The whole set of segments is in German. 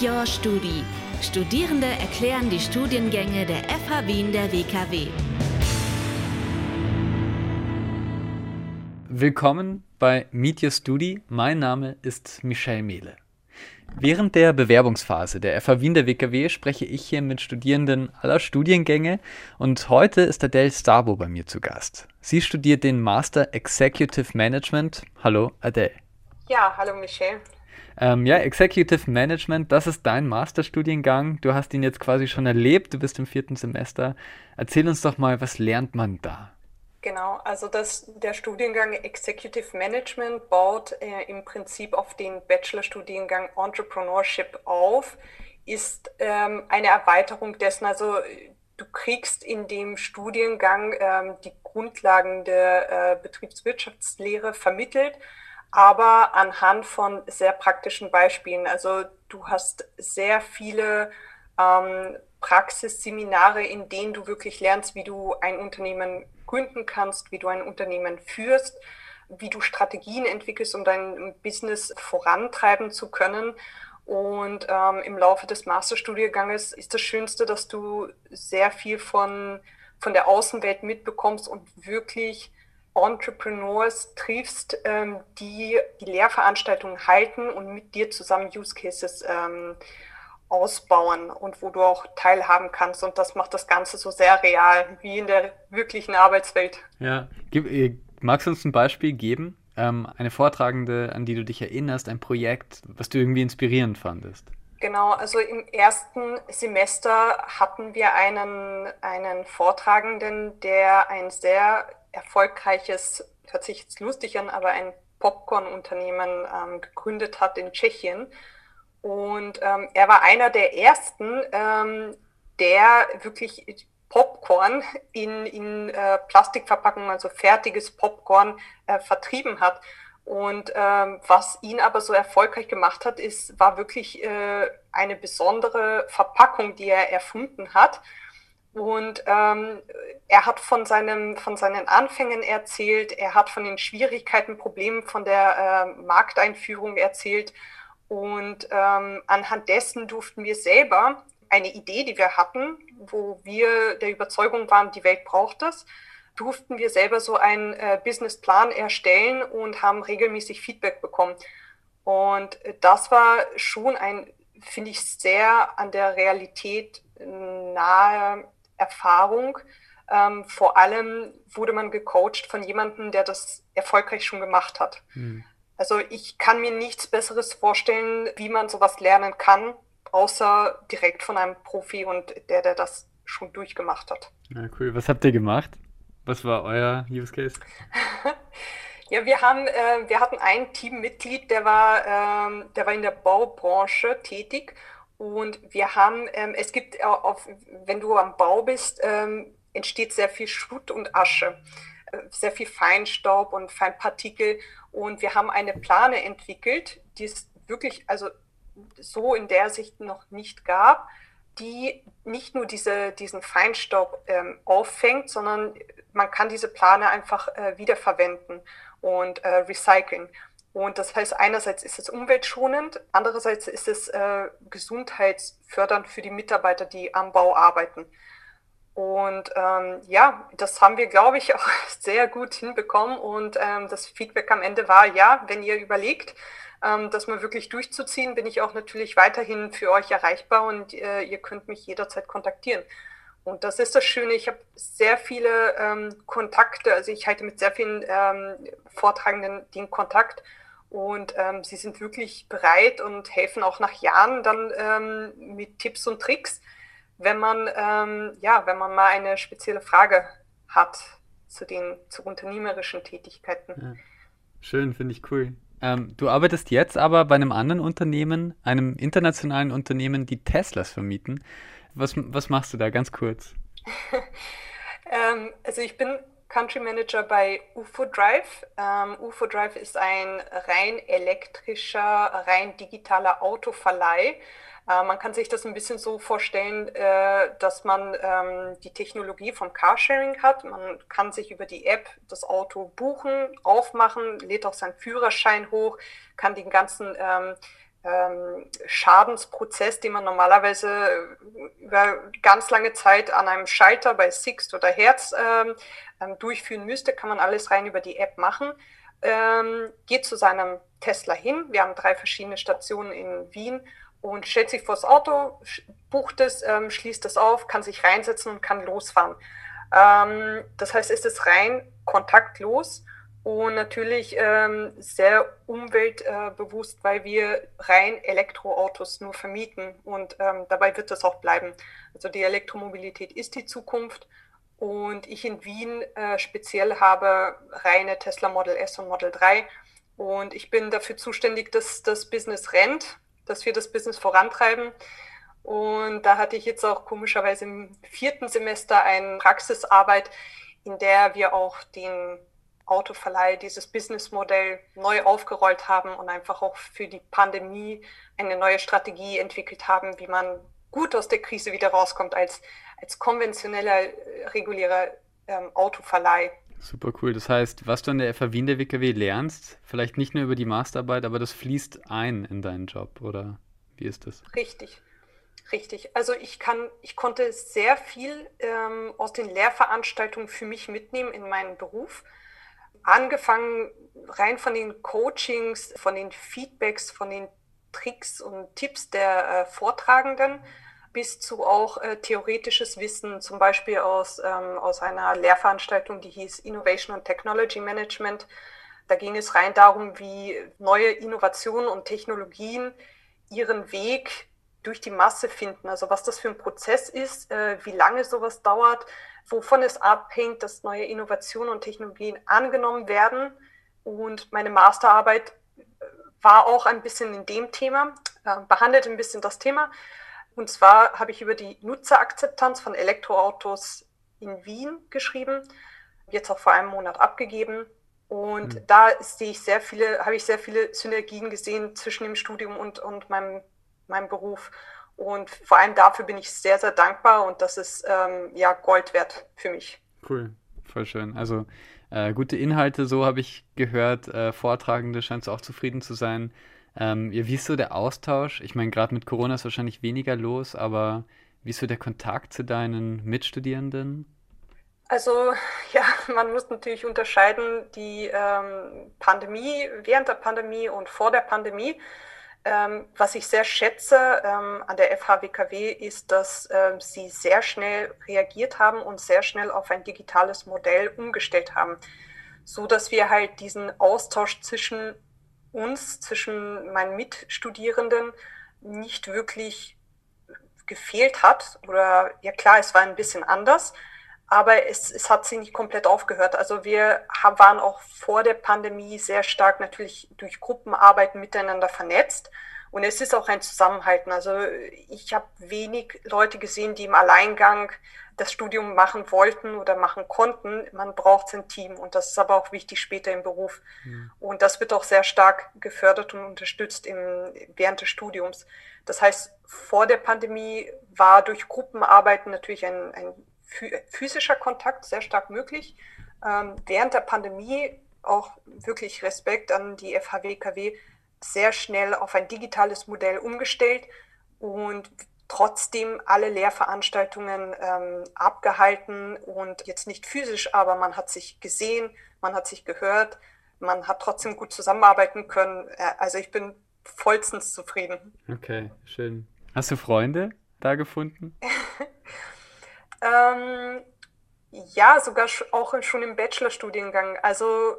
Meet Your Studi. Studierende erklären die Studiengänge der FH Wien der WKW. Willkommen bei Meet Your Studi. Mein Name ist Michel Mehle. Während der Bewerbungsphase der FH Wien der WKW spreche ich hier mit Studierenden aller Studiengänge und heute ist Adele Starbo bei mir zu Gast. Sie studiert den Master Executive Management. Hallo Adele. Ja, hallo Michel. Ähm, ja, Executive Management, das ist dein Masterstudiengang. Du hast ihn jetzt quasi schon erlebt, du bist im vierten Semester. Erzähl uns doch mal, was lernt man da? Genau, also das, der Studiengang Executive Management baut äh, im Prinzip auf den Bachelorstudiengang Entrepreneurship auf, ist ähm, eine Erweiterung dessen. Also du kriegst in dem Studiengang ähm, die Grundlagen der äh, Betriebswirtschaftslehre vermittelt, aber anhand von sehr praktischen Beispielen. Also du hast sehr viele ähm, Praxisseminare, in denen du wirklich lernst, wie du ein Unternehmen gründen kannst, wie du ein Unternehmen führst, wie du Strategien entwickelst, um dein Business vorantreiben zu können. Und ähm, im Laufe des Masterstudienganges ist das Schönste, dass du sehr viel von, von der Außenwelt mitbekommst und wirklich Entrepreneurs triffst, ähm, die die Lehrveranstaltungen halten und mit dir zusammen Use Cases ähm, ausbauen und wo du auch teilhaben kannst. Und das macht das Ganze so sehr real, wie in der wirklichen Arbeitswelt. Ja, äh, magst du uns ein Beispiel geben? Ähm, eine Vortragende, an die du dich erinnerst, ein Projekt, was du irgendwie inspirierend fandest? Genau, also im ersten Semester hatten wir einen, einen Vortragenden, der ein sehr erfolgreiches, hört sich jetzt lustig an, aber ein Popcorn-Unternehmen ähm, gegründet hat in Tschechien und ähm, er war einer der ersten, ähm, der wirklich Popcorn in, in äh, Plastikverpackungen, also fertiges Popcorn, äh, vertrieben hat. Und ähm, was ihn aber so erfolgreich gemacht hat, ist, war wirklich äh, eine besondere Verpackung, die er erfunden hat. Und ähm, er hat von, seinem, von seinen Anfängen erzählt, er hat von den Schwierigkeiten, Problemen von der äh, Markteinführung erzählt und ähm, anhand dessen durften wir selber eine Idee, die wir hatten, wo wir der Überzeugung waren, die Welt braucht das, durften wir selber so einen äh, Businessplan erstellen und haben regelmäßig Feedback bekommen. Und das war schon ein, finde ich, sehr an der Realität nahe Erfahrung. Ähm, vor allem wurde man gecoacht von jemandem, der das erfolgreich schon gemacht hat. Mhm. Also ich kann mir nichts Besseres vorstellen, wie man sowas lernen kann, außer direkt von einem Profi und der, der das schon durchgemacht hat. Ja, cool. Was habt ihr gemacht? Was war euer Use Case? ja, wir haben, äh, wir hatten ein Teammitglied, der war, ähm, der war in der Baubranche tätig und wir haben, ähm, es gibt auf, wenn du am Bau bist, ähm, entsteht sehr viel Schutt und Asche sehr viel Feinstaub und Feinpartikel. Und wir haben eine Plane entwickelt, die es wirklich, also so in der Sicht noch nicht gab, die nicht nur diese, diesen Feinstaub ähm, auffängt, sondern man kann diese Plane einfach äh, wiederverwenden und äh, recyceln. Und das heißt, einerseits ist es umweltschonend, andererseits ist es äh, gesundheitsfördernd für die Mitarbeiter, die am Bau arbeiten. Und ähm, ja, das haben wir, glaube ich, auch sehr gut hinbekommen. Und ähm, das Feedback am Ende war, ja, wenn ihr überlegt, ähm, das mal wirklich durchzuziehen, bin ich auch natürlich weiterhin für euch erreichbar und äh, ihr könnt mich jederzeit kontaktieren. Und das ist das Schöne, ich habe sehr viele ähm, Kontakte, also ich halte mit sehr vielen ähm, Vortragenden den Kontakt und ähm, sie sind wirklich bereit und helfen auch nach Jahren dann ähm, mit Tipps und Tricks wenn man, ähm, ja, wenn man mal eine spezielle Frage hat zu den zu unternehmerischen Tätigkeiten. Ja. Schön, finde ich cool. Ähm, du arbeitest jetzt aber bei einem anderen Unternehmen, einem internationalen Unternehmen, die Teslas vermieten. Was, was machst du da ganz kurz? ähm, also ich bin Country Manager bei UFO Drive. Ähm, UFO Drive ist ein rein elektrischer, rein digitaler Autoverleih. Äh, man kann sich das ein bisschen so vorstellen, äh, dass man ähm, die Technologie vom Carsharing hat. Man kann sich über die App das Auto buchen, aufmachen, lädt auch seinen Führerschein hoch, kann den ganzen ähm, Schadensprozess, den man normalerweise über ganz lange Zeit an einem Schalter bei Sixt oder Herz ähm, ähm, durchführen müsste, kann man alles rein über die App machen. Ähm, geht zu seinem Tesla hin. Wir haben drei verschiedene Stationen in Wien und stellt sich vors Auto, bucht es, ähm, schließt es auf, kann sich reinsetzen und kann losfahren. Ähm, das heißt, es ist rein kontaktlos und natürlich ähm, sehr umweltbewusst, äh, weil wir rein Elektroautos nur vermieten und ähm, dabei wird es auch bleiben. Also die Elektromobilität ist die Zukunft und ich in Wien äh, speziell habe reine Tesla Model S und Model 3 und ich bin dafür zuständig, dass das Business rennt, dass wir das Business vorantreiben. Und da hatte ich jetzt auch komischerweise im vierten Semester eine Praxisarbeit, in der wir auch den Autoverleih, dieses Businessmodell neu aufgerollt haben und einfach auch für die Pandemie eine neue Strategie entwickelt haben, wie man gut aus der Krise wieder rauskommt als, als konventioneller, regulärer ähm, Autoverleih. Super cool. Das heißt, was du an der FH Wien der WKW lernst, vielleicht nicht nur über die Masterarbeit, aber das fließt ein in deinen Job, oder wie ist das? Richtig. Richtig. Also ich kann, ich konnte sehr viel ähm, aus den Lehrveranstaltungen für mich mitnehmen in meinen Beruf angefangen rein von den Coachings, von den Feedbacks, von den Tricks und Tipps der äh, Vortragenden bis zu auch äh, theoretisches Wissen, zum Beispiel aus, ähm, aus einer Lehrveranstaltung, die hieß Innovation and Technology Management. Da ging es rein darum, wie neue Innovationen und Technologien ihren Weg durch die Masse finden. Also was das für ein Prozess ist, äh, wie lange sowas dauert, wovon es abhängt, dass neue Innovationen und Technologien angenommen werden. Und meine Masterarbeit äh, war auch ein bisschen in dem Thema, äh, behandelt ein bisschen das Thema. Und zwar habe ich über die Nutzerakzeptanz von Elektroautos in Wien geschrieben, jetzt auch vor einem Monat abgegeben. Und mhm. da sehe ich sehr viele, habe ich sehr viele Synergien gesehen zwischen dem Studium und, und meinem, meinem Beruf. Und vor allem dafür bin ich sehr, sehr dankbar und das ist ähm, ja Gold wert für mich. Cool, voll schön. Also äh, gute Inhalte, so habe ich gehört. Äh, Vortragende scheint auch zufrieden zu sein. Ähm, ja, wie ist so der Austausch? Ich meine, gerade mit Corona ist wahrscheinlich weniger los, aber wie ist so der Kontakt zu deinen Mitstudierenden? Also ja, man muss natürlich unterscheiden die ähm, Pandemie, während der Pandemie und vor der Pandemie. Ähm, was ich sehr schätze ähm, an der FHWKW ist, dass ähm, sie sehr schnell reagiert haben und sehr schnell auf ein digitales Modell umgestellt haben, so dass wir halt diesen Austausch zwischen uns, zwischen meinen Mitstudierenden nicht wirklich gefehlt hat. Oder ja klar, es war ein bisschen anders, aber es, es hat sie nicht komplett aufgehört. Also wir haben, waren auch vor der Pandemie sehr stark natürlich durch Gruppenarbeiten miteinander vernetzt. Und es ist auch ein Zusammenhalten. Also ich habe wenig Leute gesehen, die im Alleingang das Studium machen wollten oder machen konnten. Man braucht sein Team und das ist aber auch wichtig später im Beruf. Mhm. Und das wird auch sehr stark gefördert und unterstützt im, während des Studiums. Das heißt, vor der Pandemie war durch Gruppenarbeiten natürlich ein, ein physischer Kontakt sehr stark möglich. Ähm, während der Pandemie auch wirklich Respekt an die FHWKW sehr schnell auf ein digitales Modell umgestellt und trotzdem alle Lehrveranstaltungen ähm, abgehalten und jetzt nicht physisch, aber man hat sich gesehen, man hat sich gehört, man hat trotzdem gut zusammenarbeiten können. Äh, also ich bin vollstens zufrieden. Okay, schön. Hast du Freunde da gefunden? Ähm, ja, sogar auch schon im Bachelorstudiengang. Also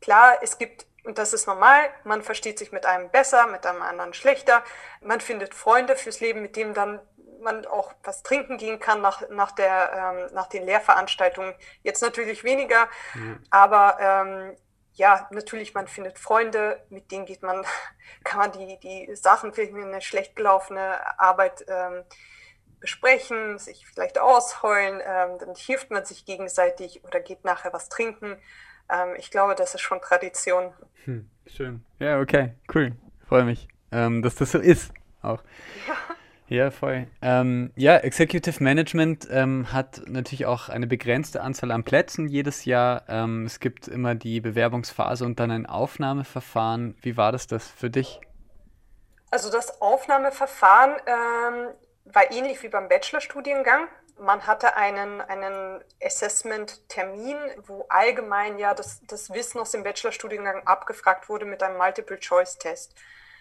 klar, es gibt, und das ist normal, man versteht sich mit einem besser, mit einem anderen schlechter. Man findet Freunde fürs Leben, mit denen dann man auch was trinken gehen kann nach, nach, der, ähm, nach den Lehrveranstaltungen. Jetzt natürlich weniger, mhm. aber ähm, ja, natürlich, man findet Freunde, mit denen geht man, kann man die, die Sachen, vielleicht eine schlecht gelaufene Arbeit ähm, besprechen, sich vielleicht ausheulen, ähm, dann hilft man sich gegenseitig oder geht nachher was trinken. Ähm, ich glaube, das ist schon Tradition. Hm, schön. Ja, okay, cool. Freue mich, ähm, dass das so ist auch. Ja. Ja, voll. Ähm, ja, Executive Management ähm, hat natürlich auch eine begrenzte Anzahl an Plätzen jedes Jahr. Ähm, es gibt immer die Bewerbungsphase und dann ein Aufnahmeverfahren. Wie war das das für dich? Also das Aufnahmeverfahren ähm, war ähnlich wie beim Bachelorstudiengang. Man hatte einen, einen Assessment-Termin, wo allgemein ja das, das Wissen aus dem Bachelorstudiengang abgefragt wurde mit einem Multiple-Choice-Test.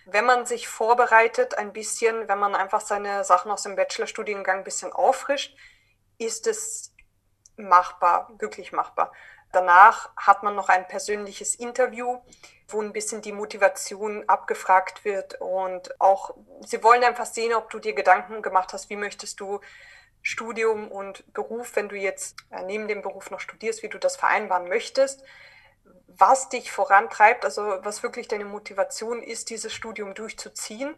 Wenn man sich vorbereitet ein bisschen, wenn man einfach seine Sachen aus dem Bachelorstudiengang ein bisschen auffrischt, ist es machbar, wirklich machbar. Danach hat man noch ein persönliches Interview, wo ein bisschen die Motivation abgefragt wird und auch, sie wollen einfach sehen, ob du dir Gedanken gemacht hast, wie möchtest du Studium und Beruf, wenn du jetzt äh, neben dem Beruf noch studierst, wie du das vereinbaren möchtest, was dich vorantreibt, also was wirklich deine Motivation ist, dieses Studium durchzuziehen.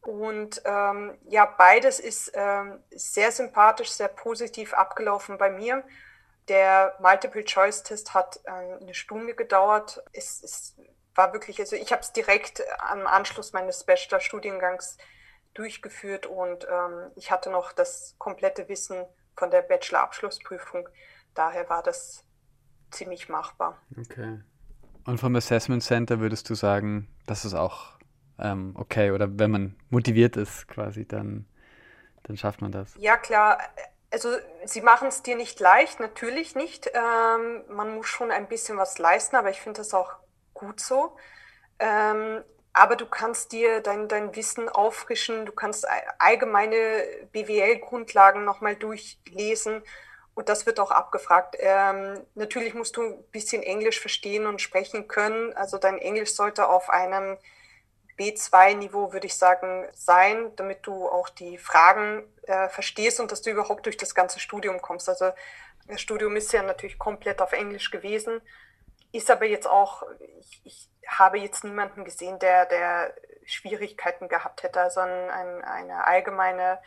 Und ähm, ja, beides ist ähm, sehr sympathisch, sehr positiv abgelaufen bei mir. Der Multiple-Choice-Test hat äh, eine Stunde gedauert. Es, es war wirklich, also ich habe es direkt am Anschluss meines Bachelor-Studiengangs durchgeführt und ähm, ich hatte noch das komplette Wissen von der Bachelor-Abschlussprüfung. Daher war das ziemlich machbar. Okay. Und vom Assessment Center würdest du sagen, das ist auch ähm, okay oder wenn man motiviert ist quasi, dann, dann schafft man das? Ja, klar also sie machen es dir nicht leicht, natürlich nicht. Ähm, man muss schon ein bisschen was leisten, aber ich finde das auch gut so. Ähm, aber du kannst dir dein, dein Wissen auffrischen, du kannst allgemeine BWL-Grundlagen nochmal durchlesen und das wird auch abgefragt. Ähm, natürlich musst du ein bisschen Englisch verstehen und sprechen können. Also dein Englisch sollte auf einem B2-Niveau, würde ich sagen, sein, damit du auch die Fragen äh, verstehst und dass du überhaupt durch das ganze Studium kommst. Also das Studium ist ja natürlich komplett auf Englisch gewesen, ist aber jetzt auch, ich, ich habe jetzt niemanden gesehen, der, der Schwierigkeiten gehabt hätte. Also ein, ein, eine allgemeine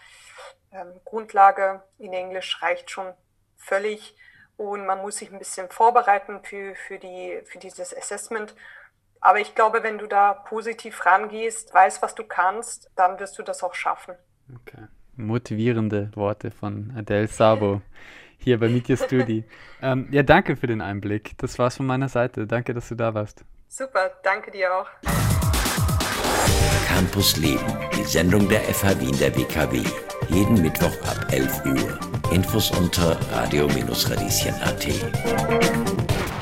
ähm, Grundlage in Englisch reicht schon völlig und man muss sich ein bisschen vorbereiten für, für, die, für dieses Assessment. Aber ich glaube, wenn du da positiv rangehst, weißt, was du kannst, dann wirst du das auch schaffen. Okay. Motivierende Worte von Adele Sabo hier bei Meet Your Studi. ähm, ja, danke für den Einblick. Das war's von meiner Seite. Danke, dass du da warst. Super, danke dir auch. Campus Leben, die Sendung der FH Wien der WKW. Jeden Mittwoch ab 11 Uhr. Infos unter radio-radieschen.at.